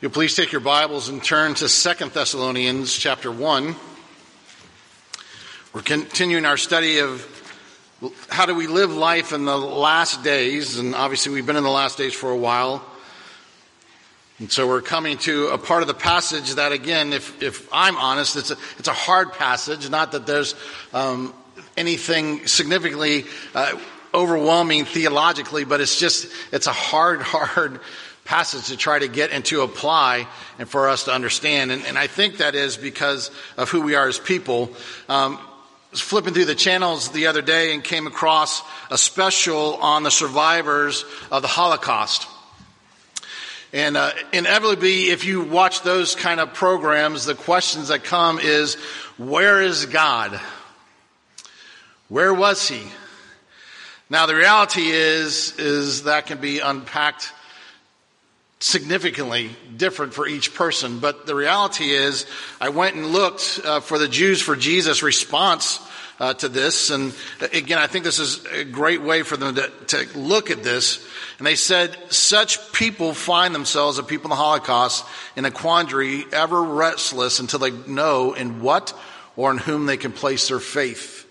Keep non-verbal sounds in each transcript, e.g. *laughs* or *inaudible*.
You'll please take your Bibles and turn to Second Thessalonians chapter 1. We're continuing our study of how do we live life in the last days, and obviously we've been in the last days for a while. And so we're coming to a part of the passage that, again, if, if I'm honest, it's a, it's a hard passage. Not that there's um, anything significantly uh, overwhelming theologically, but it's just, it's a hard, *laughs* hard passage to try to get and to apply and for us to understand. And, and I think that is because of who we are as people. Um, was flipping through the channels the other day and came across a special on the survivors of the Holocaust. And uh, inevitably, if you watch those kind of programs, the questions that come is, where is God? Where was he? Now, the reality is, is that can be unpacked significantly different for each person. But the reality is, I went and looked uh, for the Jews for Jesus response uh, to this. And again, I think this is a great way for them to, to look at this. And they said, such people find themselves, the people in the Holocaust, in a quandary, ever restless until they know in what or in whom they can place their faith.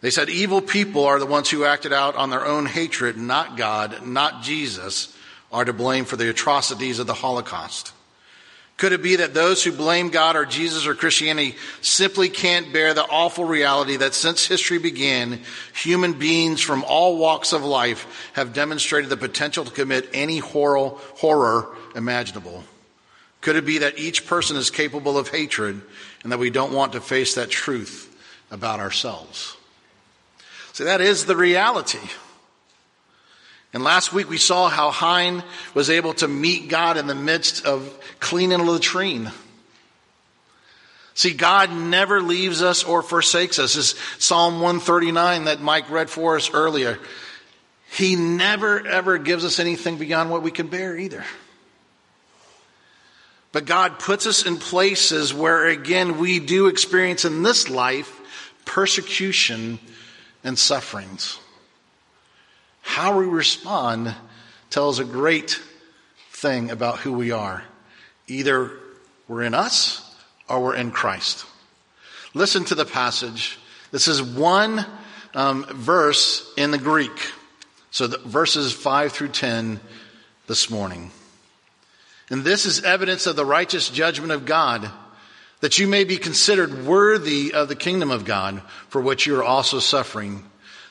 They said evil people are the ones who acted out on their own hatred, not God, not Jesus, are to blame for the atrocities of the Holocaust. Could it be that those who blame God or Jesus or Christianity simply can't bear the awful reality that since history began, human beings from all walks of life have demonstrated the potential to commit any horror, horror imaginable? Could it be that each person is capable of hatred and that we don't want to face that truth about ourselves? See, that is the reality. And last week we saw how Hein was able to meet God in the midst of cleaning a latrine. See, God never leaves us or forsakes us. This is Psalm 139 that Mike read for us earlier. He never ever gives us anything beyond what we can bear either. But God puts us in places where again we do experience in this life persecution and sufferings. How we respond tells a great thing about who we are. Either we're in us or we're in Christ. Listen to the passage. This is one um, verse in the Greek. So the, verses 5 through 10 this morning. And this is evidence of the righteous judgment of God, that you may be considered worthy of the kingdom of God, for which you are also suffering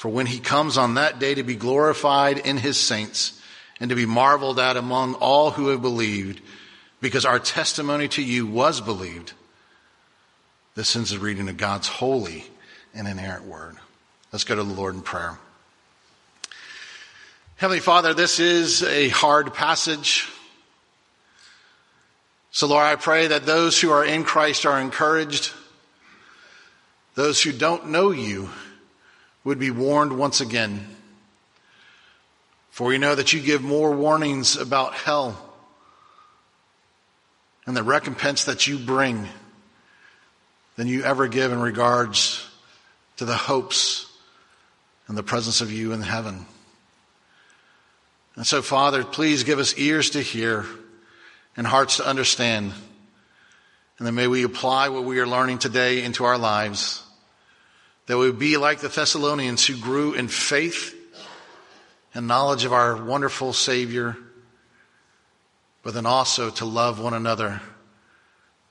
For when he comes on that day to be glorified in his saints and to be marveled at among all who have believed, because our testimony to you was believed. This ends the reading of God's holy and inerrant word. Let's go to the Lord in prayer. Heavenly Father, this is a hard passage. So Lord, I pray that those who are in Christ are encouraged. Those who don't know you would be warned once again. For we know that you give more warnings about hell and the recompense that you bring than you ever give in regards to the hopes and the presence of you in heaven. And so, Father, please give us ears to hear and hearts to understand. And then may we apply what we are learning today into our lives that we would be like the Thessalonians who grew in faith and knowledge of our wonderful Savior, but then also to love one another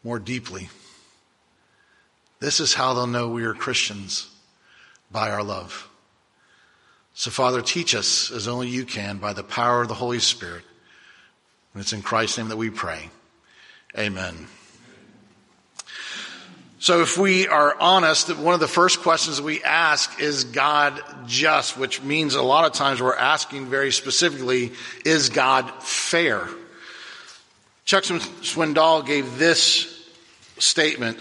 more deeply. This is how they'll know we are Christians by our love. So, Father, teach us as only you can by the power of the Holy Spirit. And it's in Christ's name that we pray. Amen. So if we are honest, one of the first questions we ask is God just, which means a lot of times we're asking very specifically, is God fair? Chuck Swindoll gave this statement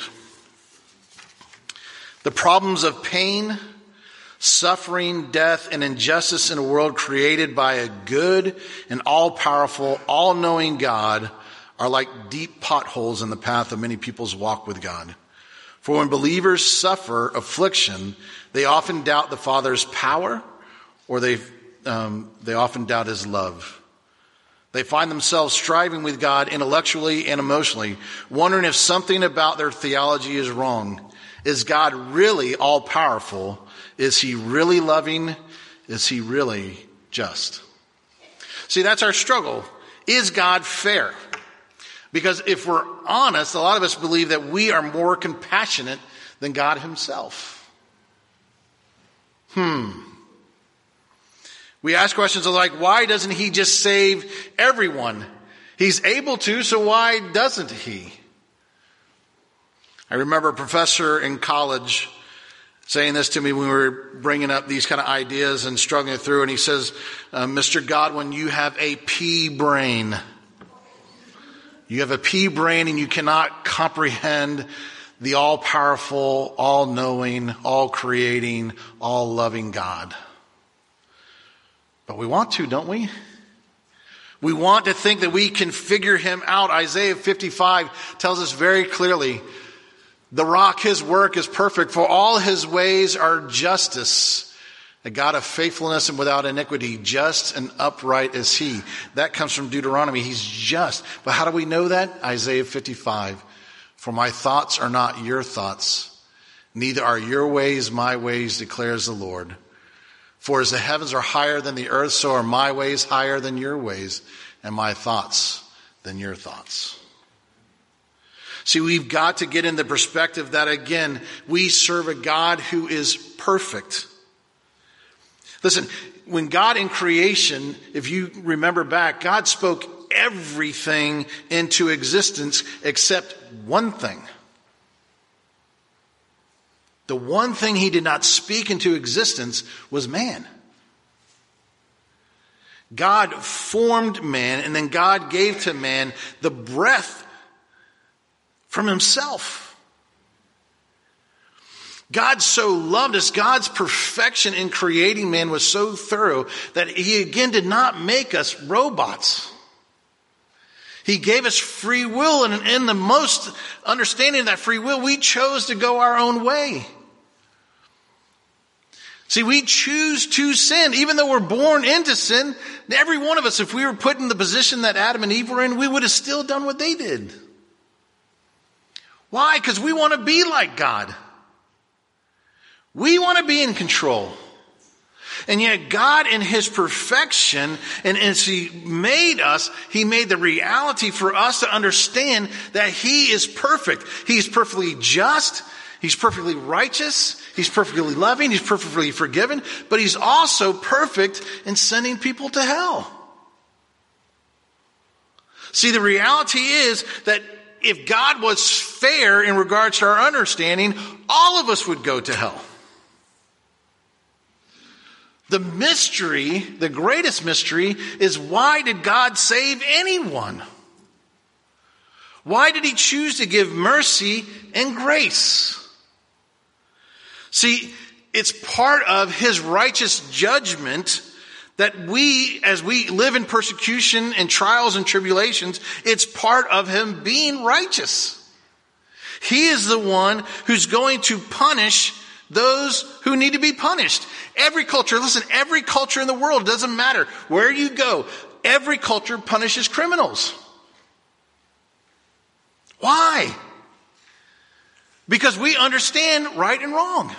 The problems of pain, suffering, death, and injustice in a world created by a good and all powerful, all knowing God are like deep potholes in the path of many people's walk with God. For when believers suffer affliction, they often doubt the Father's power or they, um, they often doubt his love. They find themselves striving with God intellectually and emotionally, wondering if something about their theology is wrong. Is God really all powerful? Is he really loving? Is he really just? See, that's our struggle. Is God fair? Because if we're honest, a lot of us believe that we are more compassionate than God himself. Hmm. We ask questions like, why doesn't he just save everyone? He's able to, so why doesn't he? I remember a professor in college saying this to me when we were bringing up these kind of ideas and struggling through, and he says, uh, Mr. Godwin, you have a pea brain. You have a pea brain and you cannot comprehend the all powerful, all knowing, all creating, all loving God. But we want to, don't we? We want to think that we can figure him out. Isaiah 55 tells us very clearly the rock, his work is perfect, for all his ways are justice. A God of faithfulness and without iniquity, just and upright is he. That comes from Deuteronomy. He's just. But how do we know that? Isaiah 55. For my thoughts are not your thoughts, neither are your ways my ways, declares the Lord. For as the heavens are higher than the earth, so are my ways higher than your ways, and my thoughts than your thoughts. See, we've got to get in the perspective that again, we serve a God who is perfect. Listen, when God in creation, if you remember back, God spoke everything into existence except one thing. The one thing he did not speak into existence was man. God formed man, and then God gave to man the breath from himself. God so loved us. God's perfection in creating man was so thorough that he again did not make us robots. He gave us free will, and in the most understanding of that free will, we chose to go our own way. See, we choose to sin, even though we're born into sin. Every one of us, if we were put in the position that Adam and Eve were in, we would have still done what they did. Why? Because we want to be like God. We want to be in control. And yet God in His perfection, and as He made us, He made the reality for us to understand that He is perfect. He's perfectly just. He's perfectly righteous. He's perfectly loving. He's perfectly forgiven. But he's also perfect in sending people to hell. See, the reality is that if God was fair in regards to our understanding, all of us would go to hell. The mystery, the greatest mystery, is why did God save anyone? Why did he choose to give mercy and grace? See, it's part of his righteous judgment that we, as we live in persecution and trials and tribulations, it's part of him being righteous. He is the one who's going to punish those who need to be punished. Every culture, listen, every culture in the world, doesn't matter where you go, every culture punishes criminals. Why? Because we understand right and wrong.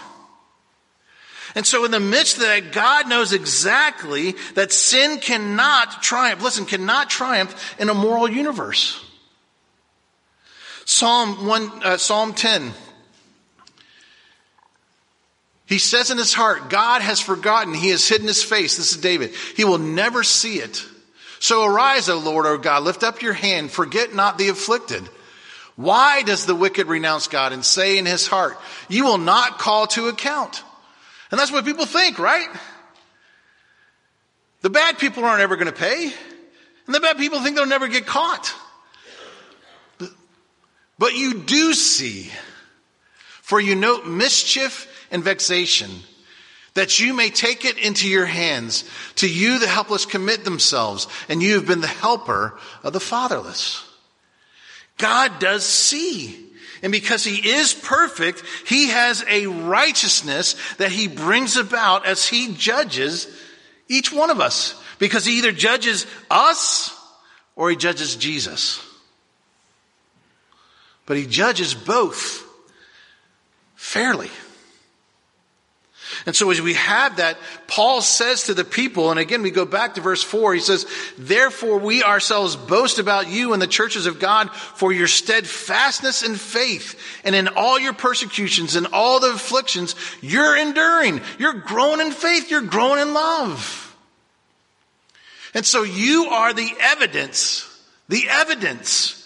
And so in the midst of that, God knows exactly that sin cannot triumph, listen, cannot triumph in a moral universe. Psalm 1, uh, Psalm 10. He says in his heart, God has forgotten. He has hidden his face. This is David. He will never see it. So arise, O Lord, O God, lift up your hand. Forget not the afflicted. Why does the wicked renounce God and say in his heart, you will not call to account? And that's what people think, right? The bad people aren't ever going to pay. And the bad people think they'll never get caught. But you do see, for you note mischief and vexation, that you may take it into your hands. To you the helpless commit themselves, and you have been the helper of the fatherless. God does see. And because he is perfect, he has a righteousness that he brings about as he judges each one of us. Because he either judges us or he judges Jesus. But he judges both fairly. And so as we have that, Paul says to the people, and again we go back to verse 4, he says, Therefore we ourselves boast about you in the churches of God for your steadfastness in faith, and in all your persecutions and all the afflictions you're enduring. You're growing in faith, you're growing in love. And so you are the evidence, the evidence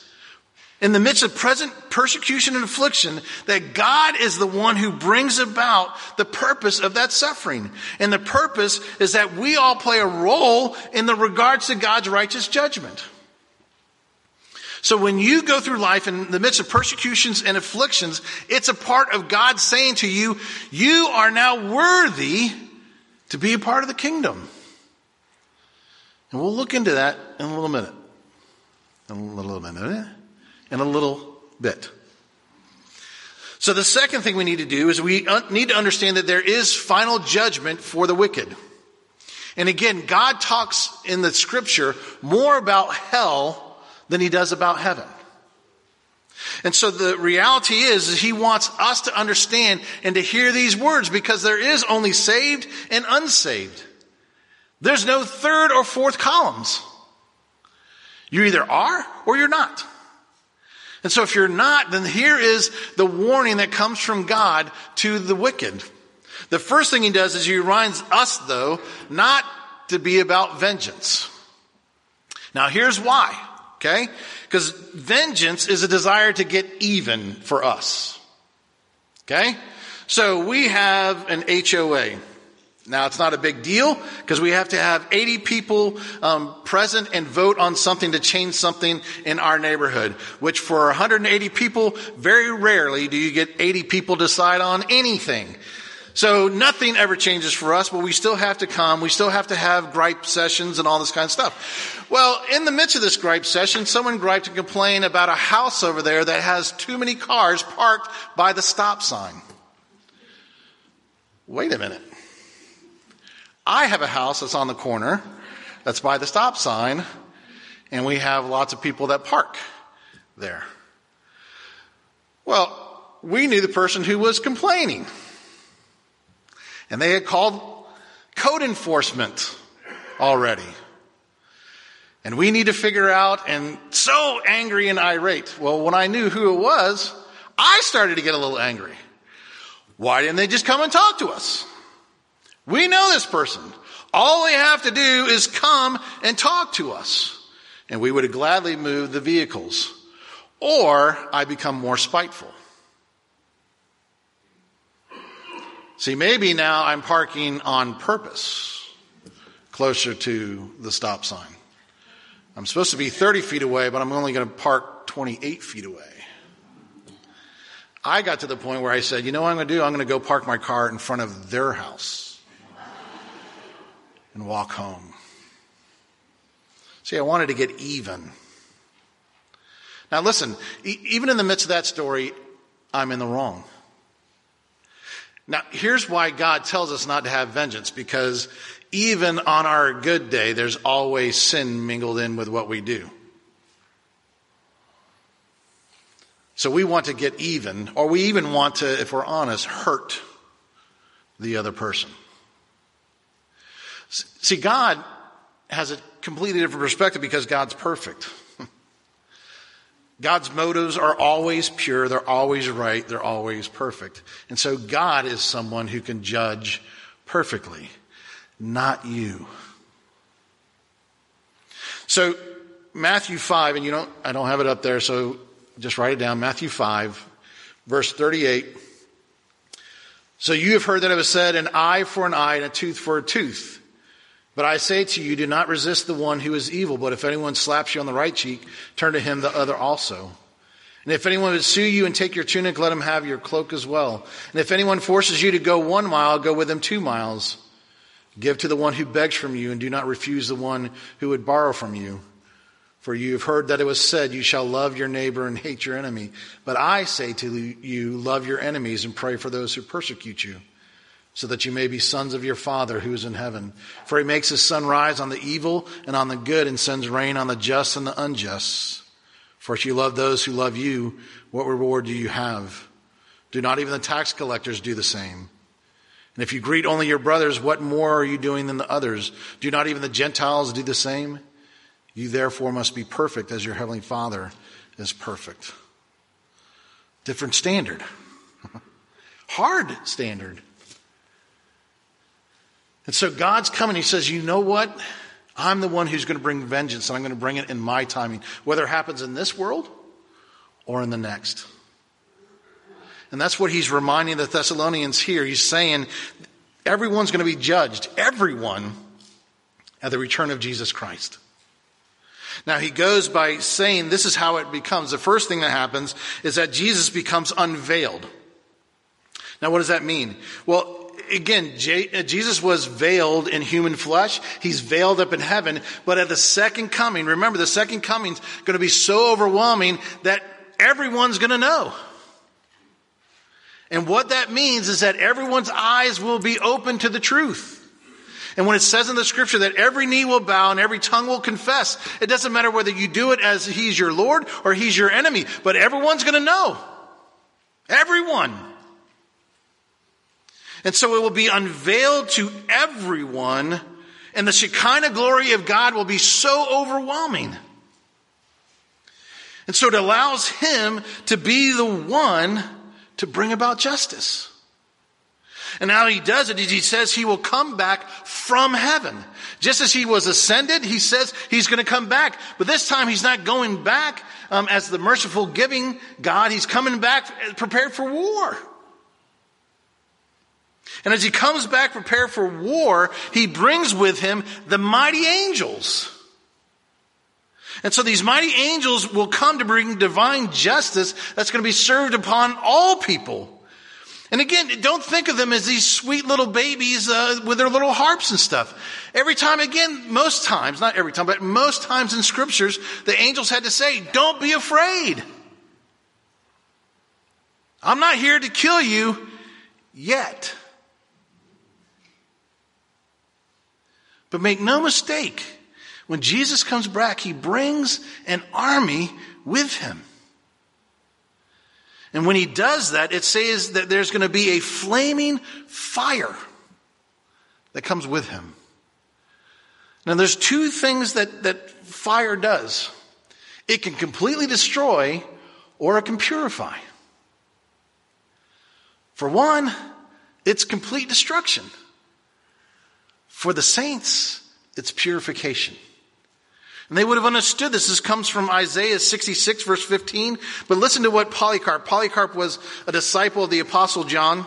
in the midst of present persecution and affliction that God is the one who brings about the purpose of that suffering. And the purpose is that we all play a role in the regards to God's righteous judgment. So when you go through life in the midst of persecutions and afflictions, it's a part of God saying to you, you are now worthy to be a part of the kingdom. And we'll look into that in a little minute. In a little minute in a little bit. So the second thing we need to do is we need to understand that there is final judgment for the wicked. And again, God talks in the scripture more about hell than he does about heaven. And so the reality is, is he wants us to understand and to hear these words because there is only saved and unsaved. There's no third or fourth columns. You either are or you're not. And so if you're not, then here is the warning that comes from God to the wicked. The first thing he does is he reminds us, though, not to be about vengeance. Now here's why, okay? Because vengeance is a desire to get even for us. Okay? So we have an HOA. Now, it's not a big deal because we have to have 80 people um, present and vote on something to change something in our neighborhood, which for 180 people, very rarely do you get 80 people decide on anything. So nothing ever changes for us, but we still have to come. We still have to have gripe sessions and all this kind of stuff. Well, in the midst of this gripe session, someone griped and complained about a house over there that has too many cars parked by the stop sign. Wait a minute. I have a house that's on the corner, that's by the stop sign, and we have lots of people that park there. Well, we knew the person who was complaining. And they had called code enforcement already. And we need to figure out, and so angry and irate. Well, when I knew who it was, I started to get a little angry. Why didn't they just come and talk to us? We know this person. All they have to do is come and talk to us. And we would gladly move the vehicles. Or I become more spiteful. See, maybe now I'm parking on purpose closer to the stop sign. I'm supposed to be 30 feet away, but I'm only going to park 28 feet away. I got to the point where I said, you know what I'm going to do? I'm going to go park my car in front of their house and walk home. See, I wanted to get even. Now, listen, even in the midst of that story, I'm in the wrong. Now, here's why God tells us not to have vengeance, because even on our good day, there's always sin mingled in with what we do. So we want to get even, or we even want to, if we're honest, hurt the other person. See, God has a completely different perspective because God's perfect. *laughs* God's motives are always pure, they're always right, they're always perfect. And so God is someone who can judge perfectly, not you. So Matthew 5, and you don't, I don't have it up there, so just write it down. Matthew 5, verse 38. So you have heard that it was said, an eye for an eye and a tooth for a tooth. But I say to you, do not resist the one who is evil, but if anyone slaps you on the right cheek, turn to him the other also. And if anyone would sue you and take your tunic, let him have your cloak as well. And if anyone forces you to go one mile, go with him two miles. Give to the one who begs from you, and do not refuse the one who would borrow from you. For you have heard that it was said, You shall love your neighbor and hate your enemy. But I say to you, Love your enemies and pray for those who persecute you, so that you may be sons of your Father who is in heaven. For he makes his sun rise on the evil and on the good, and sends rain on the just and the unjust. For if you love those who love you, what reward do you have? Do not even the tax collectors do the same? And if you greet only your brothers, what more are you doing than the others? Do not even the Gentiles do the same? You therefore must be perfect as your heavenly Father is perfect. Different standard. *laughs* Hard standard. And so God's coming. He says, You know what? I'm the one who's going to bring vengeance, and I'm going to bring it in my timing, whether it happens in this world or in the next. And that's what he's reminding the Thessalonians here. He's saying everyone's going to be judged, everyone, at the return of Jesus Christ. Now he goes by saying this is how it becomes. The first thing that happens is that Jesus becomes unveiled. Now what does that mean? Well, again, uh, Jesus was veiled in human flesh. He's veiled up in heaven. But at the second coming, remember the second coming's going to be so overwhelming that everyone's going to know. And what that means is that everyone's eyes will be open to the truth. And when it says in the scripture that every knee will bow and every tongue will confess, it doesn't matter whether you do it as he's your Lord or he's your enemy, but everyone's going to know. Everyone. And so it will be unveiled to everyone, and the Shekinah glory of God will be so overwhelming. And so it allows him to be the one to bring about justice. And how he does it is he says he will come back from heaven. Just as he was ascended, he says he's going to come back. But this time he's not going back um, as the merciful giving God. He's coming back prepared for war. And as he comes back prepared for war, he brings with him the mighty angels. And so these mighty angels will come to bring divine justice that's going to be served upon all people. And again, don't think of them as these sweet little babies uh, with their little harps and stuff. Every time, again, most times, not every time, but most times in scriptures, the angels had to say, don't be afraid. I'm not here to kill you yet. But make no mistake, when Jesus comes back, he brings an army with him. And when he does that, it says that there's going to be a flaming fire that comes with him. Now there's two things that, that fire does. It can completely destroy or it can purify. For one, it's complete destruction. For the saints, it's purification. And they would have understood this. This comes from Isaiah 66 verse 15. But listen to what Polycarp, Polycarp was a disciple of the apostle John.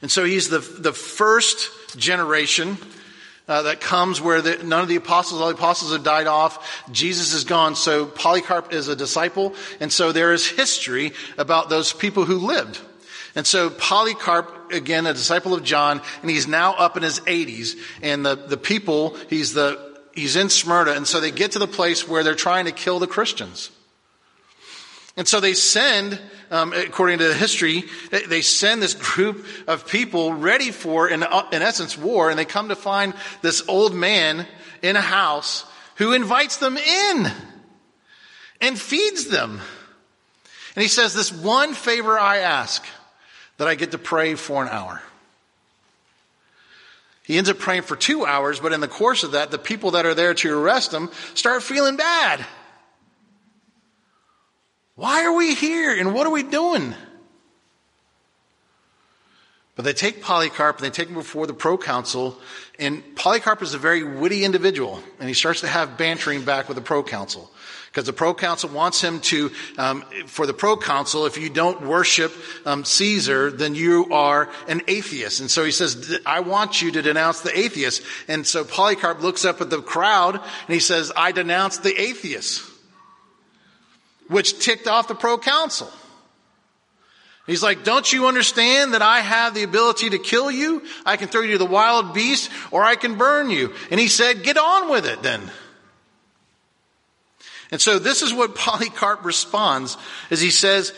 And so he's the, the first generation uh, that comes where the, none of the apostles, all the apostles have died off. Jesus is gone. So Polycarp is a disciple. And so there is history about those people who lived. And so Polycarp, again, a disciple of John, and he's now up in his 80s. And the, the people, he's the, he's in Smyrna. And so they get to the place where they're trying to kill the Christians. And so they send, um, according to the history, they send this *laughs* group of people ready for, in, in essence, war. And they come to find this old man in a house who invites them in and feeds them. And he says, this one favor I ask that I get to pray for an hour. He ends up praying for two hours, but in the course of that, the people that are there to arrest him start feeling bad. Why are we here and what are we doing? But they take Polycarp and they take him before the proconsul, and Polycarp is a very witty individual, and he starts to have bantering back with the proconsul. Because the proconsul wants him to, um, for the proconsul, if you don't worship um, Caesar, then you are an atheist. And so he says, I want you to denounce the atheist. And so Polycarp looks up at the crowd and he says, I denounce the atheist. which ticked off the proconsul. He's like, don't you understand that I have the ability to kill you? I can throw you to the wild beast or I can burn you. And he said, get on with it then. And so this is what *laughs* Polycarp responds as he says,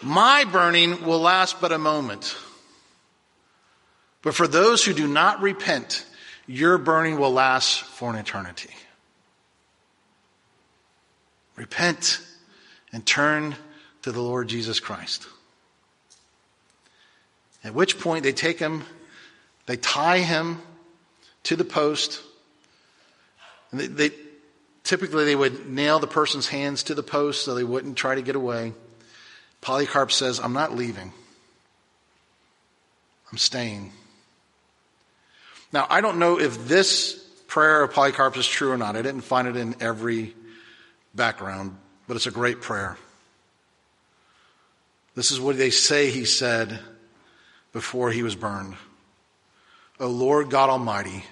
my burning will last but a moment. But for those who do not repent, your burning will last for an eternity. Repent and turn to the Lord Jesus Christ. At which point they take him, they tie him to the post. And they, they, typically they would nail the person's hands to the post so they wouldn't try to get away. Polycarp says, I'm not leaving. I'm staying. Now, I don't know if this prayer of Polycarp is true or not. I didn't find it in every background, but it's a great prayer. This is what they say he said before he was burned. O Lord God Almighty,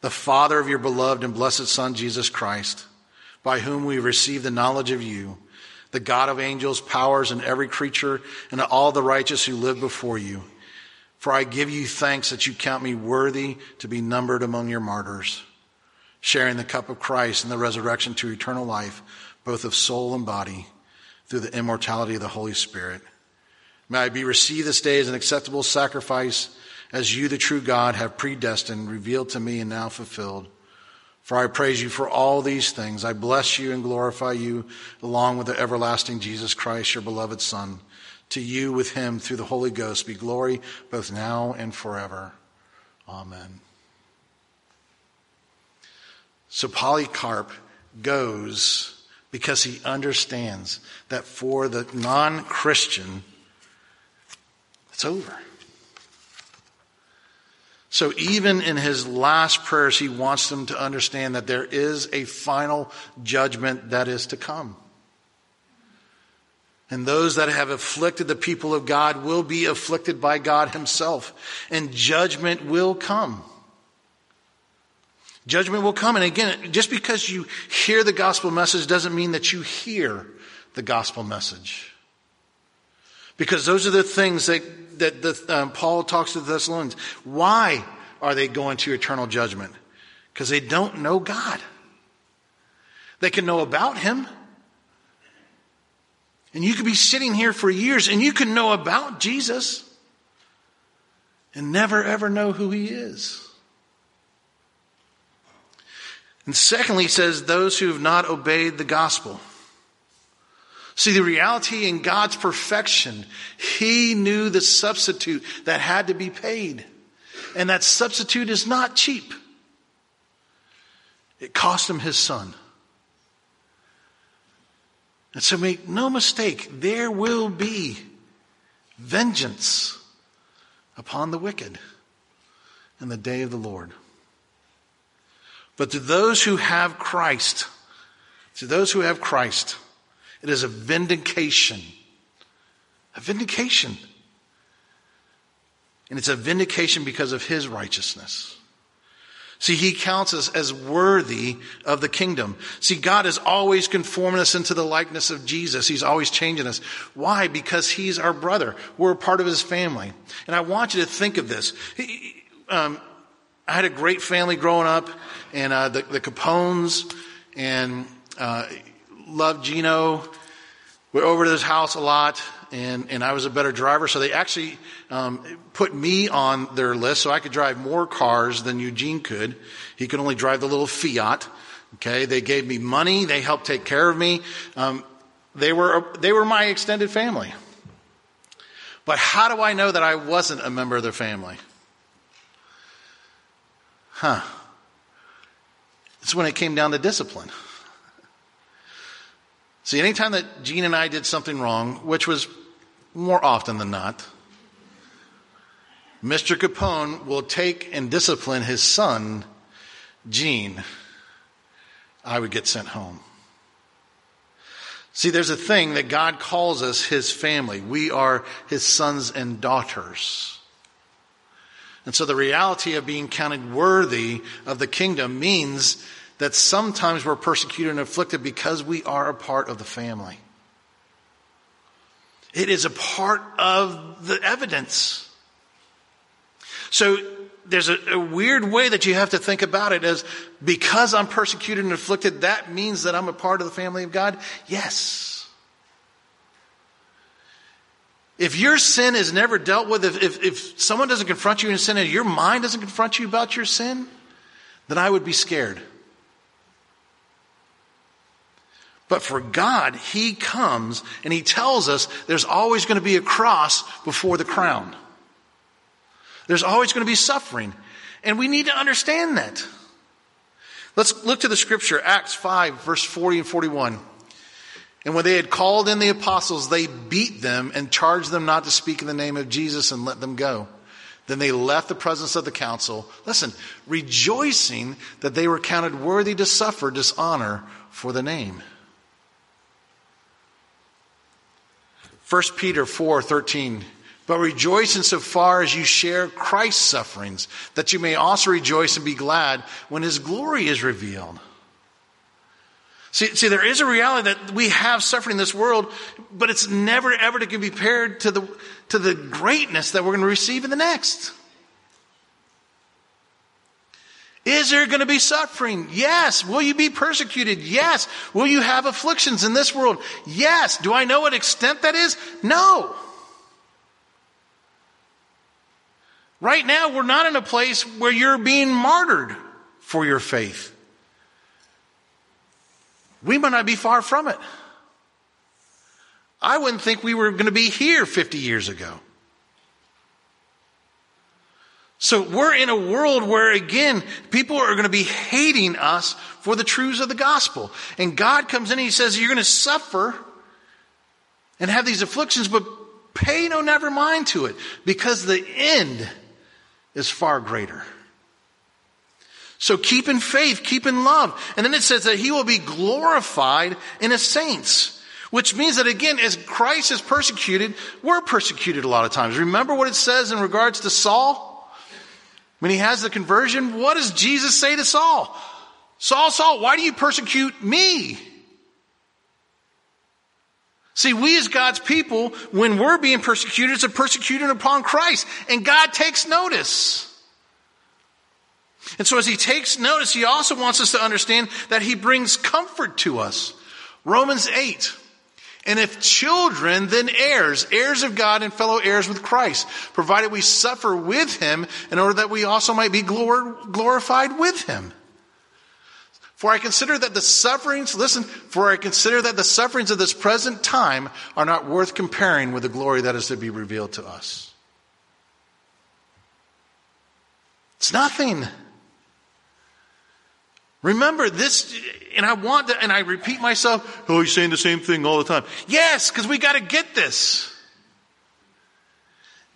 the Father of your beloved and blessed Son, Jesus Christ, by whom we receive the knowledge of you, the God of angels, powers, and every creature, and all the righteous who live before you. For I give you thanks that you count me worthy to be numbered among your martyrs, sharing the cup of Christ and the resurrection to eternal life, both of soul and body, through the immortality of the Holy Spirit. May I be received this day as an acceptable sacrifice as you, the true God, have predestined, revealed to me, and now fulfilled. For I praise you for all these things. I bless you and glorify you along with the everlasting Jesus Christ, your beloved Son. To you with him through the Holy Ghost be glory both now and forever. Amen. So Polycarp goes because he understands that for the non Christian, it's over. So even in his last prayers, he wants them to understand that there is a final judgment that is to come. And those that have afflicted the people of God will be afflicted by God himself. And judgment will come. Judgment will come. And again, just because you hear the gospel message doesn't mean that you hear the gospel message. Because those are the things that that the, um, Paul talks to the Thessalonians. Why are they going to eternal judgment? Because they don't know God. They can know about Him. And you could be sitting here for years and you can know about Jesus and never ever know who He is. And secondly, he says, those who have not obeyed the gospel. See, the reality in God's perfection, He knew the substitute that had to be paid. And that substitute is not cheap. It cost Him His Son. And so make no mistake, there will be vengeance upon the wicked in the day of the Lord. But to those who have Christ, to those who have Christ, it is a vindication. A vindication. And it's a vindication because of his righteousness. See, he counts us as worthy of the kingdom. See, God is always conforming us into the likeness of Jesus. He's always changing us. Why? Because he's our brother. We're a part of his family. And I want you to think of this. Um, I had a great family growing up, and uh, the, the Capones, and uh, loved Gino. We're over to his house a lot, and, and I was a better driver, so they actually um, put me on their list so I could drive more cars than Eugene could. He could only drive the little Fiat. Okay, they gave me money. They helped take care of me. Um, they were they were my extended family. But how do I know that I wasn't a member of their family? Huh. It's when it came down to discipline. See, anytime that Gene and I did something wrong, which was more often than not, Mr. Capone will take and discipline his son, Gene. I would get sent home. See, there's a thing that God calls us his family. We are his sons and daughters. And so the reality of being counted worthy of the kingdom means that sometimes we're persecuted and afflicted because we are a part of the family. It is a part of the evidence. So there's a, a, weird way that you have to think about it as because I'm persecuted and afflicted, that means that I'm a part of the family of God? Yes. If your sin is never dealt with, if, if, if someone doesn't confront you in sin and your mind doesn't confront you about your sin, then I would be scared. But for God, He comes and He tells us there's always going to be a cross before the crown. There's always going to be suffering. And we need to understand that. Let's look to the scripture, Acts 5, verse 40 and 41. And when they had called in the apostles, they beat them and charged them not to speak in the name of Jesus and let them go. Then they left the presence of the council, listen, rejoicing that they were counted worthy to suffer dishonor for the name. 1 Peter 4 13. But rejoice insofar as you share Christ's sufferings, that you may also rejoice and be glad when his glory is revealed. See, see, there is a reality that we have suffering in this world, but it's never ever to be compared to the, to the greatness that we're going to receive in the next. Is there going to be suffering? Yes. Will you be persecuted? Yes. Will you have afflictions in this world? Yes. Do I know what extent that is? No. Right now, we're not in a place where you're being martyred for your faith. We might not be far from it. I wouldn't think we were going to be here 50 years ago. So we're in a world where again, people are going to be hating us for the truths of the gospel. And God comes in and he says, you're going to suffer and have these afflictions, but pay no never mind to it because the end is far greater. So keep in faith, keep in love. And then it says that he will be glorified in his saints. Which means that again, as Christ is persecuted, we're persecuted a lot of times. Remember what it says in regards to Saul? When he has the conversion, what does Jesus say to Saul? Saul, Saul, why do you persecute me? See, we as God's people, when we're being persecuted, it's a persecution upon Christ. And God takes notice. And so as he takes notice, he also wants us to understand that he brings comfort to us. Romans 8. And if children, then heirs, heirs of God and fellow heirs with Christ, provided we suffer with him in order that we also might be glor- glorified with him. For I consider that the sufferings, listen, for I consider that the sufferings of this present time are not worth comparing with the glory that is to be revealed to us. It's nothing. Remember this, and I want to, and I repeat myself, oh, he's saying the same thing all the time. Yes, because we got to get this.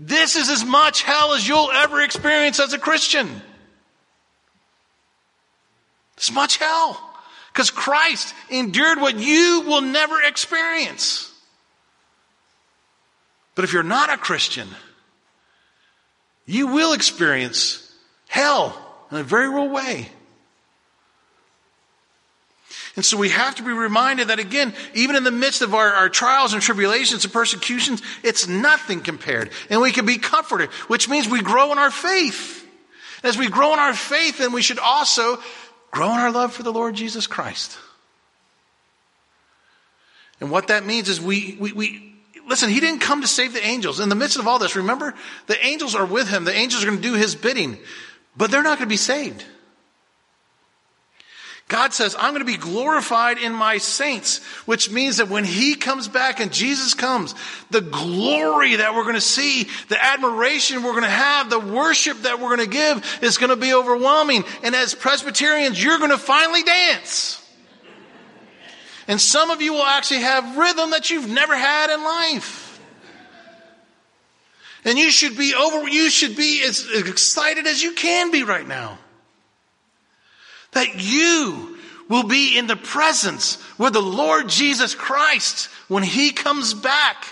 This is as much hell as you'll ever experience as a Christian. It's much hell. Because Christ endured what you will never experience. But if you're not a Christian, you will experience hell in a very real way. And so we have to be reminded that again, even in the midst of our, our trials and tribulations and persecutions, it's nothing compared. And we can be comforted, which means we grow in our faith. As we grow in our faith, then we should also grow in our love for the Lord Jesus Christ. And what that means is we, we, we listen, he didn't come to save the angels. In the midst of all this, remember, the angels are with him. The angels are going to do his bidding, but they're not going to be saved. God says, I'm going to be glorified in my saints, which means that when He comes back and Jesus comes, the glory that we're going to see, the admiration we're going to have, the worship that we're going to give is going to be overwhelming. And as Presbyterians, you're going to finally dance. And some of you will actually have rhythm that you've never had in life. And you should be over, you should be as excited as you can be right now that you will be in the presence with the Lord Jesus Christ when he comes back.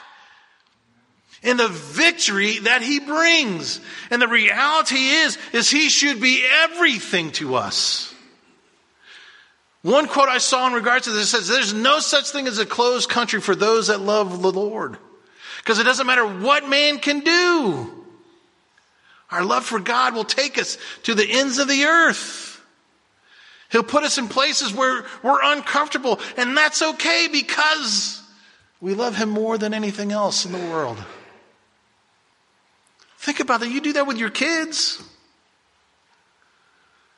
And the victory that he brings. And the reality is, is he should be everything to us. One quote I saw in regards to this says, There's no such thing as a closed country for those that love the Lord. Because it doesn't matter what man can do. Our love for God will take us to the ends of the earth. He'll put us in places where we're uncomfortable, and that's okay because we love Him more than anything else in the world. Think about that. You do that with your kids.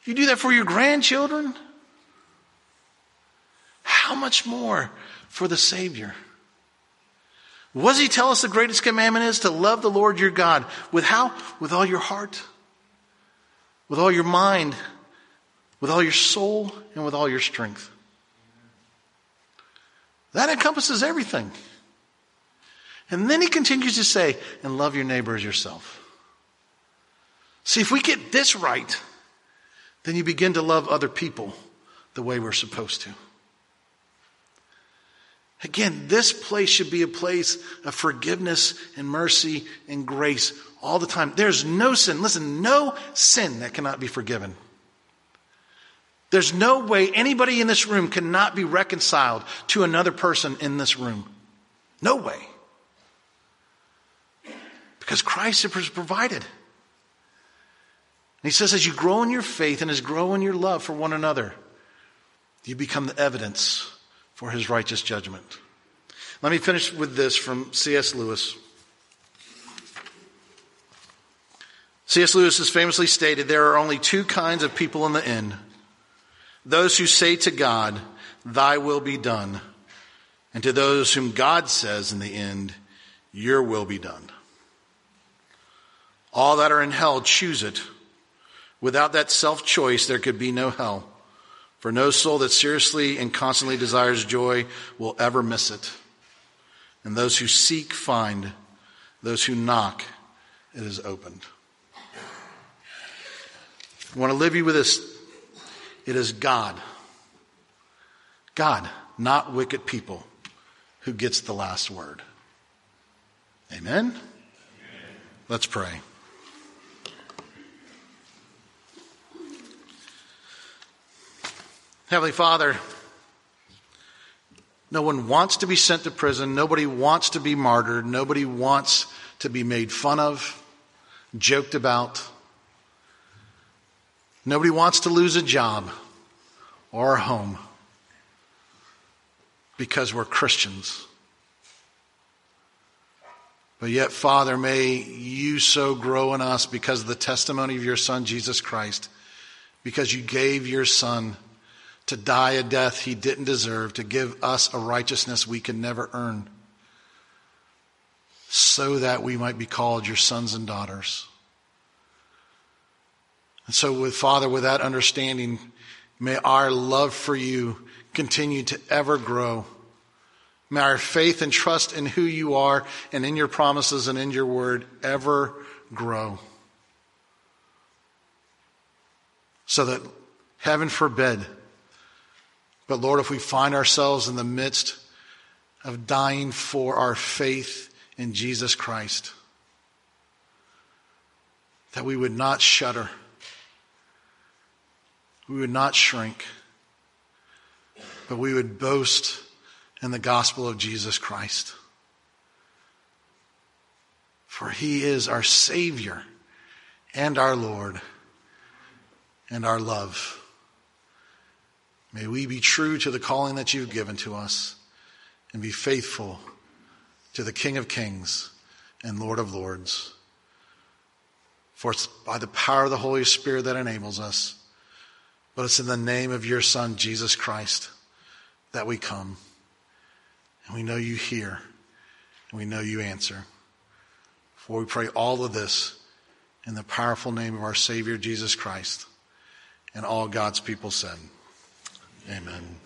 You do that for your grandchildren. How much more for the Savior? What does he tell us the greatest commandment is? To love the Lord your God. With how? With all your heart, with all your mind, with all your soul, and with all your strength. That encompasses everything. And then he continues to say, and love your neighbor as yourself. See, if we get this right, then you begin to love other people the way we're supposed to. Again, this place should be a place of forgiveness and mercy and grace all the time. There's no sin, listen, no sin that cannot be forgiven. There's no way anybody in this room cannot be reconciled to another person in this room. No way. Because Christ has provided. And he says, as you grow in your faith and as grow in your love for one another, you become the evidence for his righteous judgment. Let me finish with this from C.S. Lewis. C.S. Lewis has famously stated there are only two kinds of people in the end those who say to God, Thy will be done, and to those whom God says in the end, Your will be done. All that are in hell choose it. Without that self choice, there could be no hell. For no soul that seriously and constantly desires joy will ever miss it. And those who seek find, those who knock, it is opened. I want to leave you with this. It is God. God, not wicked people, who gets the last word. Amen? Amen. Let's pray. Heavenly Father, no one wants to be sent to prison. Nobody wants to be martyred. Nobody wants to be made fun of, joked about. Nobody wants to lose a job or a home because we're Christians. But yet, Father, may you so grow in us because of the testimony of your Son, Jesus Christ, because you gave your Son to die a death he didn't deserve, to give us a righteousness we can never earn, so that we might be called your sons and daughters. And so, with Father, with that understanding, may our love for you continue to ever grow. May our faith and trust in who you are and in your promises and in your word ever grow. So that, heaven forbid, but Lord, if we find ourselves in the midst of dying for our faith in Jesus Christ, that we would not shudder, we would not shrink, but we would boast in the gospel of Jesus Christ. For he is our Savior and our Lord and our love. May we be true to the calling that you've given to us and be faithful to the King of Kings and Lord of Lords. For it's by the power of the Holy Spirit that enables us, but it's in the name of your Son, Jesus Christ, that we come. And we know you hear, and we know you answer. For we pray all of this in the powerful name of our Savior, Jesus Christ, and all God's people said. Amen.